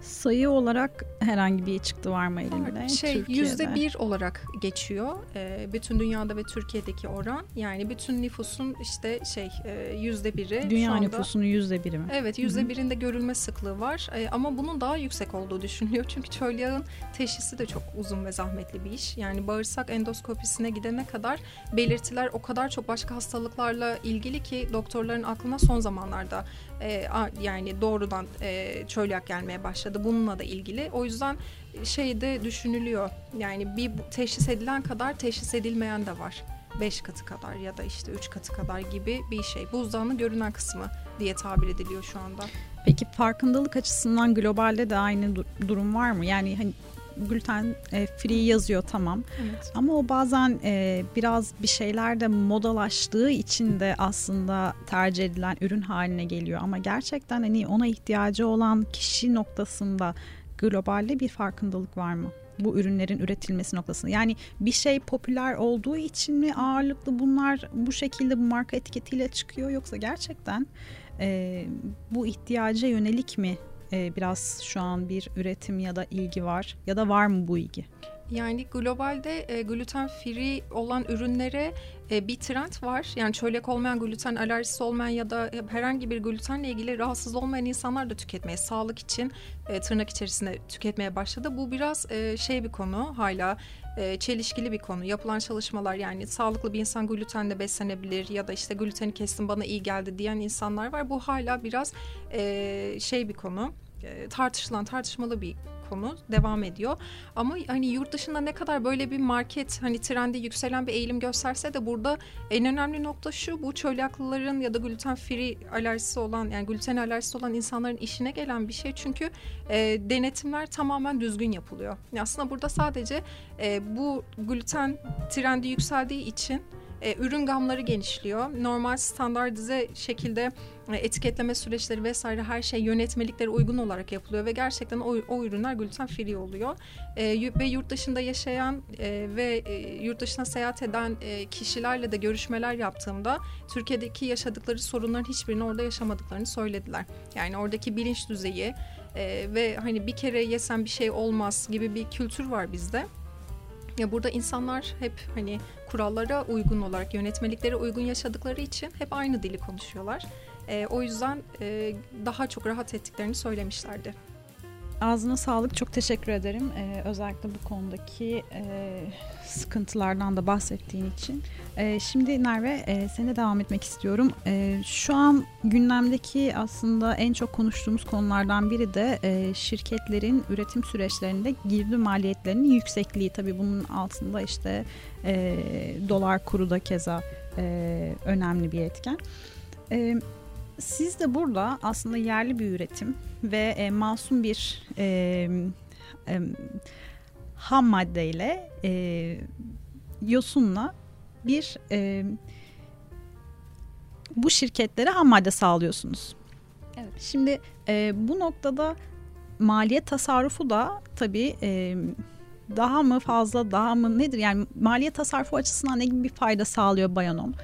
Sayı olarak herhangi bir çıktı var mı elinde? Şey yüzde bir olarak geçiyor. E, bütün dünyada ve Türkiye'deki oran. Yani bütün nüfusun işte şey e, yüzde biri. Dünya anda, nüfusunun yüzde biri mi? Evet yüzde birinde görülme sıklığı var. E, ama bunun daha yüksek olduğu düşünülüyor. Çünkü çölyağın teşhisi de çok uzun ve zahmetli bir iş. Yani bağırsak endoskopisine gidene kadar belirtiler o kadar çok başka hastalıklarla ilgili ki doktorların aklına son zamanlarda e, yani doğrudan e, çölyak gelmeye başladı bununla da ilgili. O yüzden şey de düşünülüyor. Yani bir teşhis edilen kadar teşhis edilmeyen de var. 5 katı kadar ya da işte 3 katı kadar gibi bir şey. Buzdağının görünen kısmı diye tabir ediliyor şu anda. Peki farkındalık açısından globalde de aynı durum var mı? Yani hani gluten e, free yazıyor tamam. Evet. Ama o bazen e, biraz bir şeyler de modalaştığı için de aslında tercih edilen ürün haline geliyor. Ama gerçekten hani ona ihtiyacı olan kişi noktasında globalde bir farkındalık var mı? bu ürünlerin üretilmesi noktasında. Yani bir şey popüler olduğu için mi ağırlıklı bunlar bu şekilde bu marka etiketiyle çıkıyor yoksa gerçekten e, bu ihtiyaca yönelik mi e, biraz şu an bir üretim ya da ilgi var ya da var mı bu ilgi? Yani globalde e, gluten free olan ürünlere e, bir trend var. Yani çölyak olmayan, gluten alerjisi olmayan ya da herhangi bir glutenle ilgili rahatsız olmayan insanlar da tüketmeye, sağlık için e, tırnak içerisinde tüketmeye başladı. Bu biraz e, şey bir konu hala e, çelişkili bir konu. Yapılan çalışmalar yani sağlıklı bir insan glutenle beslenebilir ya da işte gluteni kestim bana iyi geldi diyen insanlar var. Bu hala biraz e, şey bir konu e, tartışılan tartışmalı bir konu devam ediyor. Ama hani yurt dışında ne kadar böyle bir market hani trendi yükselen bir eğilim gösterse de burada en önemli nokta şu bu çölyaklıların ya da gluten free alerjisi olan yani gluten alerjisi olan insanların işine gelen bir şey. Çünkü e, denetimler tamamen düzgün yapılıyor. Yani aslında burada sadece e, bu gluten trendi yükseldiği için e, ürün gamları genişliyor. Normal standartize şekilde e, etiketleme süreçleri vesaire her şey yönetmeliklere uygun olarak yapılıyor ve gerçekten o, o ürünler gluten free oluyor. E, ve yurt dışında yaşayan e, ve e, yurt dışına seyahat eden e, kişilerle de görüşmeler yaptığımda Türkiye'deki yaşadıkları sorunların hiçbirini orada yaşamadıklarını söylediler. Yani oradaki bilinç düzeyi e, ve hani bir kere yesen bir şey olmaz gibi bir kültür var bizde. Ya burada insanlar hep hani kurallara uygun olarak, yönetmeliklere uygun yaşadıkları için hep aynı dili konuşuyorlar. E, o yüzden e, daha çok rahat ettiklerini söylemişlerdi. Ağzına sağlık. Çok teşekkür ederim. Ee, özellikle bu konudaki e, sıkıntılardan da bahsettiğin için. E, şimdi Merve e, sene devam etmek istiyorum. E, şu an gündemdeki aslında en çok konuştuğumuz konulardan biri de e, şirketlerin üretim süreçlerinde girdi maliyetlerinin yüksekliği. Tabii bunun altında işte e, dolar kuru da keza e, önemli bir etken. Evet siz de burada aslında yerli bir üretim ve e, masum bir e, e, ham maddeyle e, yosunla bir e, bu şirketlere ham madde sağlıyorsunuz. Evet. Şimdi e, bu noktada maliyet tasarrufu da tabii e, daha mı fazla daha mı nedir? Yani maliyet tasarrufu açısından ne gibi bir fayda sağlıyor Bayanom?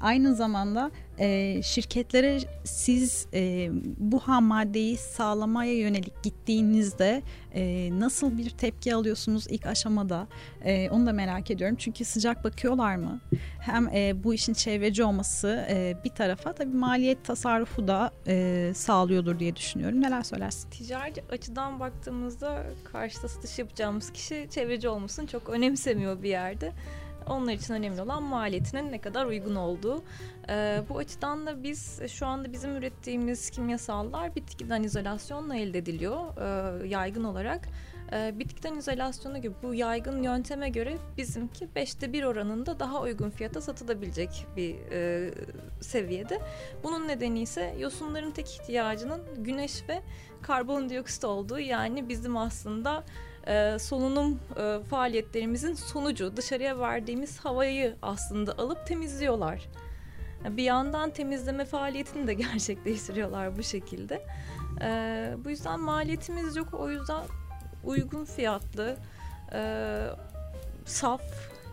Aynı zamanda e, şirketlere siz e, bu ham maddeyi sağlamaya yönelik gittiğinizde e, nasıl bir tepki alıyorsunuz ilk aşamada? E, onu da merak ediyorum. Çünkü sıcak bakıyorlar mı? Hem e, bu işin çevreci olması e, bir tarafa tabii maliyet tasarrufu da e, sağlıyordur diye düşünüyorum. Neler söylersin? Ticari açıdan baktığımızda karşıda satış yapacağımız kişi çevreci olmasını çok önemsemiyor bir yerde onlar için önemli olan maliyetinin ne kadar uygun olduğu. E, bu açıdan da biz şu anda bizim ürettiğimiz kimyasallar bitkiden izolasyonla elde ediliyor e, yaygın olarak. E, bitkiden izolasyonu gibi bu yaygın yönteme göre bizimki beşte bir oranında daha uygun fiyata satılabilecek bir e, seviyede. Bunun nedeni ise yosunların tek ihtiyacının güneş ve karbondioksit olduğu yani bizim aslında e, solunum e, faaliyetlerimizin sonucu dışarıya verdiğimiz havayı aslında alıp temizliyorlar. Bir yandan temizleme faaliyetini de (laughs) gerçekleştiriyorlar bu şekilde. E, bu yüzden maliyetimiz yok. O yüzden uygun fiyatlı, e, saf.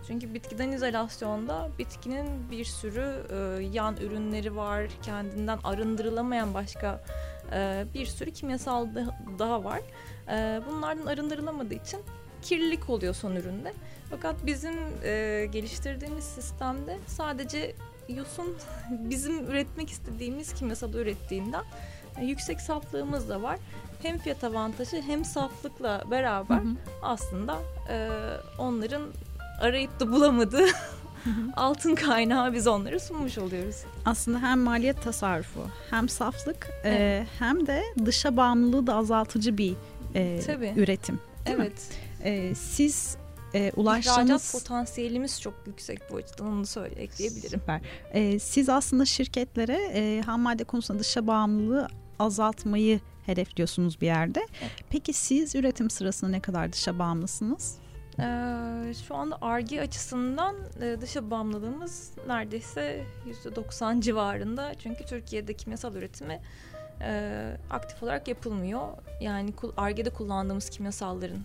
Çünkü bitkiden izolasyonda bitkinin bir sürü e, yan ürünleri var. Kendinden arındırılamayan başka e, bir sürü kimyasal daha var. E, bunlardan arındırılamadığı için kirlilik oluyor son üründe. Fakat bizim e, geliştirdiğimiz sistemde sadece yosun (laughs) bizim üretmek istediğimiz kimyasal ürettiğinden e, yüksek saflığımız da var. Hem fiyat avantajı hem saflıkla beraber hı hı. aslında e, onların arayıp da bulamadığı (laughs) altın kaynağı biz onlara sunmuş oluyoruz. Aslında hem maliyet tasarrufu hem saflık evet. e, hem de dışa bağımlılığı da azaltıcı bir e, üretim. evet. E, siz e, ulaştığınız... İhracat potansiyelimiz çok yüksek bu açıdan onu söyle, ekleyebilirim. Süper. E, siz aslında şirketlere e, ham madde konusunda dışa bağımlılığı azaltmayı hedefliyorsunuz bir yerde. Peki siz üretim sırasında ne kadar dışa bağımlısınız? Ee, şu anda ARGE açısından e, dışa bağımlılığımız neredeyse %90 civarında. Çünkü Türkiye'de kimyasal üretimi e, aktif olarak yapılmıyor. Yani ARGE'de kullandığımız kimyasalların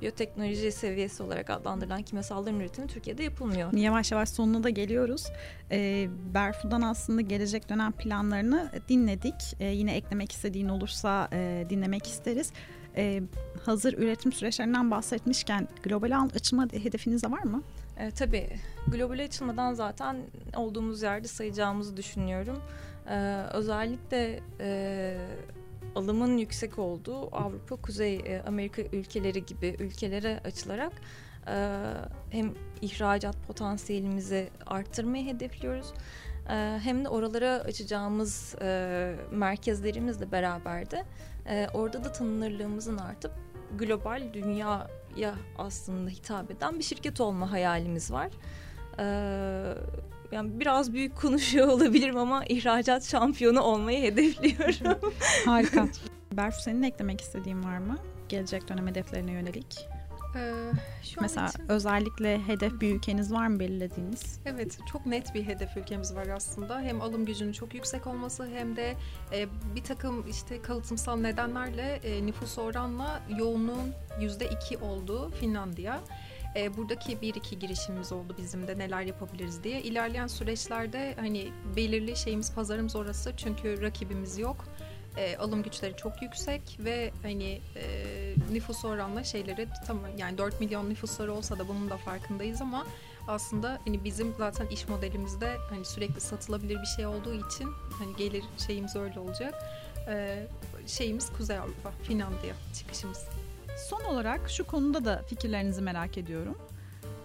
biyoteknoloji seviyesi olarak adlandırılan kimyasalların üretimi Türkiye'de yapılmıyor. Yavaş yavaş sonuna da geliyoruz. E, Berfu'dan aslında gelecek dönem planlarını dinledik. E, yine eklemek istediğin olursa e, dinlemek isteriz. E, hazır üretim süreçlerinden bahsetmişken global açılma hedefiniz de var mı? E, tabii global açılmadan zaten olduğumuz yerde sayacağımızı düşünüyorum. E, özellikle e, alımın yüksek olduğu Avrupa, Kuzey e, Amerika ülkeleri gibi ülkelere açılarak e, hem ihracat potansiyelimizi arttırmayı hedefliyoruz e, hem de oralara açacağımız merkezlerimizle beraber de orada da tanınırlığımızın artıp global dünyaya aslında hitap eden bir şirket olma hayalimiz var. Yani biraz büyük konuşuyor (laughs) olabilirim ama ihracat şampiyonu olmayı hedefliyorum. (laughs) Harika. (laughs) Berfu senin eklemek istediğin var mı? Gelecek dönem hedeflerine yönelik. Ee, şu Mesela için... özellikle hedef bir ülkeniz var mı belirlediğiniz? Evet çok net bir hedef ülkemiz var aslında. Hem alım gücünün çok yüksek olması hem de e, bir takım işte kalıtımsal nedenlerle e, nüfus oranla yoğunluğun yüzde iki olduğu Finlandiya. E, buradaki bir iki girişimimiz oldu bizim de neler yapabiliriz diye. İlerleyen süreçlerde hani belirli şeyimiz pazarımız orası çünkü rakibimiz yok. E, alım güçleri çok yüksek ve hani e, nüfus oranla şeyleri tam yani 4 milyon nüfusları olsa da bunun da farkındayız ama aslında hani bizim zaten iş modelimizde hani sürekli satılabilir bir şey olduğu için hani gelir şeyimiz öyle olacak. E, şeyimiz Kuzey Avrupa, Finlandiya çıkışımız. Son olarak şu konuda da fikirlerinizi merak ediyorum.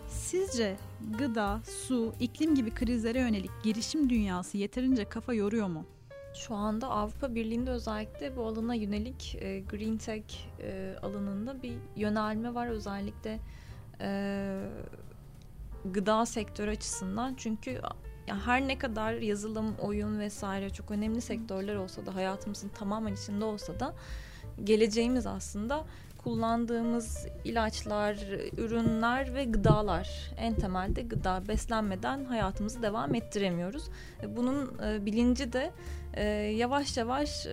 Sizce gıda, su, iklim gibi krizlere yönelik girişim dünyası yeterince kafa yoruyor mu? Şu anda Avrupa Birliği'nde özellikle bu alana yönelik e, Green Tech e, alanında bir yönelme var. Özellikle e, gıda sektörü açısından. Çünkü ya her ne kadar yazılım, oyun vesaire çok önemli sektörler olsa da hayatımızın tamamen içinde olsa da geleceğimiz aslında kullandığımız ilaçlar, ürünler ve gıdalar. En temelde gıda, beslenmeden hayatımızı devam ettiremiyoruz. E, bunun e, bilinci de e, yavaş yavaş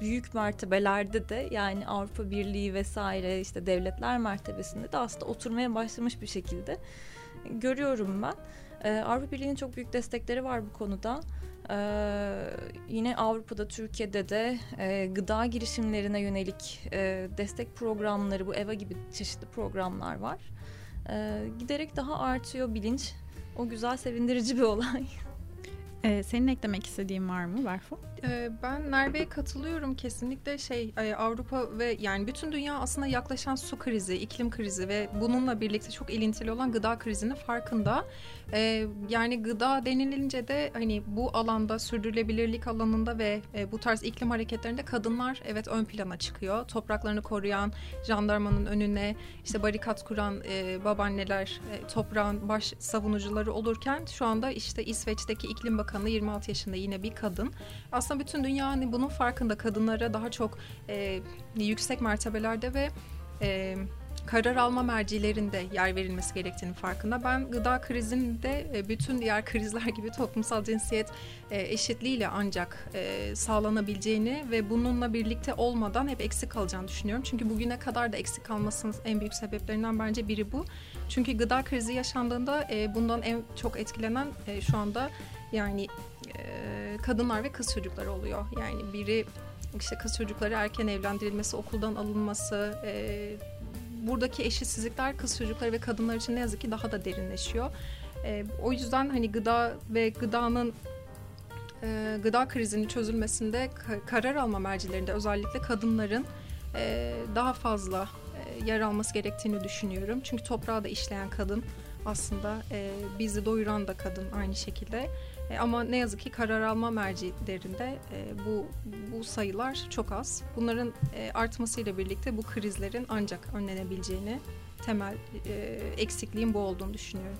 büyük mertebelerde de yani Avrupa Birliği vesaire işte devletler mertebesinde de aslında oturmaya başlamış bir şekilde görüyorum ben. Avrupa Birliği'nin çok büyük destekleri var bu konuda. Ee, yine Avrupa'da, Türkiye'de de e, gıda girişimlerine yönelik e, destek programları, bu EVA gibi çeşitli programlar var. E, giderek daha artıyor bilinç. O güzel, sevindirici bir olay. Ee, senin eklemek istediğin var mı Berfu? Ben Merve'ye katılıyorum kesinlikle şey Avrupa ve yani bütün dünya aslında yaklaşan su krizi, iklim krizi ve bununla birlikte çok ilintili olan gıda krizinin farkında. Yani gıda denilince de hani bu alanda sürdürülebilirlik alanında ve bu tarz iklim hareketlerinde kadınlar evet ön plana çıkıyor. Topraklarını koruyan, jandarmanın önüne işte barikat kuran babaanneler, toprağın baş savunucuları olurken şu anda işte İsveç'teki iklim bakanı 26 yaşında yine bir kadın. Aslında aslında bütün dünya hani bunun farkında kadınlara daha çok e, yüksek mertebelerde ve e, karar alma mercilerinde yer verilmesi gerektiğini farkında. Ben gıda krizinde e, bütün diğer krizler gibi toplumsal cinsiyet e, eşitliğiyle ancak e, sağlanabileceğini ve bununla birlikte olmadan hep eksik kalacağını düşünüyorum. Çünkü bugüne kadar da eksik kalmasının en büyük sebeplerinden bence biri bu. Çünkü gıda krizi yaşandığında bundan en çok etkilenen şu anda yani kadınlar ve kız çocukları oluyor. Yani biri işte kız çocukları erken evlendirilmesi, okuldan alınması, e, buradaki eşitsizlikler kız çocukları ve kadınlar için ne yazık ki daha da derinleşiyor. E, o yüzden hani gıda ve gıdanın e, gıda krizinin çözülmesinde karar alma mercilerinde özellikle kadınların e, daha fazla e, yer alması gerektiğini düşünüyorum. Çünkü toprağı da işleyen kadın aslında e, bizi doyuran da kadın aynı şekilde. E, ama ne yazık ki karar alma mercilerinde e, bu bu sayılar çok az. Bunların e, artmasıyla birlikte bu krizlerin ancak önlenebileceğini temel e, eksikliğin bu olduğunu düşünüyorum.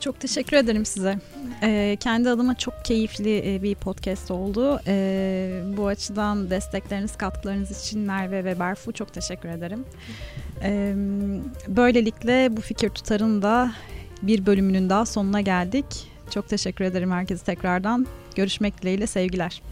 Çok teşekkür ederim size. Ee, kendi adıma çok keyifli bir podcast oldu. Ee, bu açıdan destekleriniz, katkılarınız için Merve ve Berfu çok teşekkür ederim. Ee, böylelikle bu fikir tutarın da bir bölümünün daha sonuna geldik. Çok teşekkür ederim herkese tekrardan. Görüşmek dileğiyle sevgiler.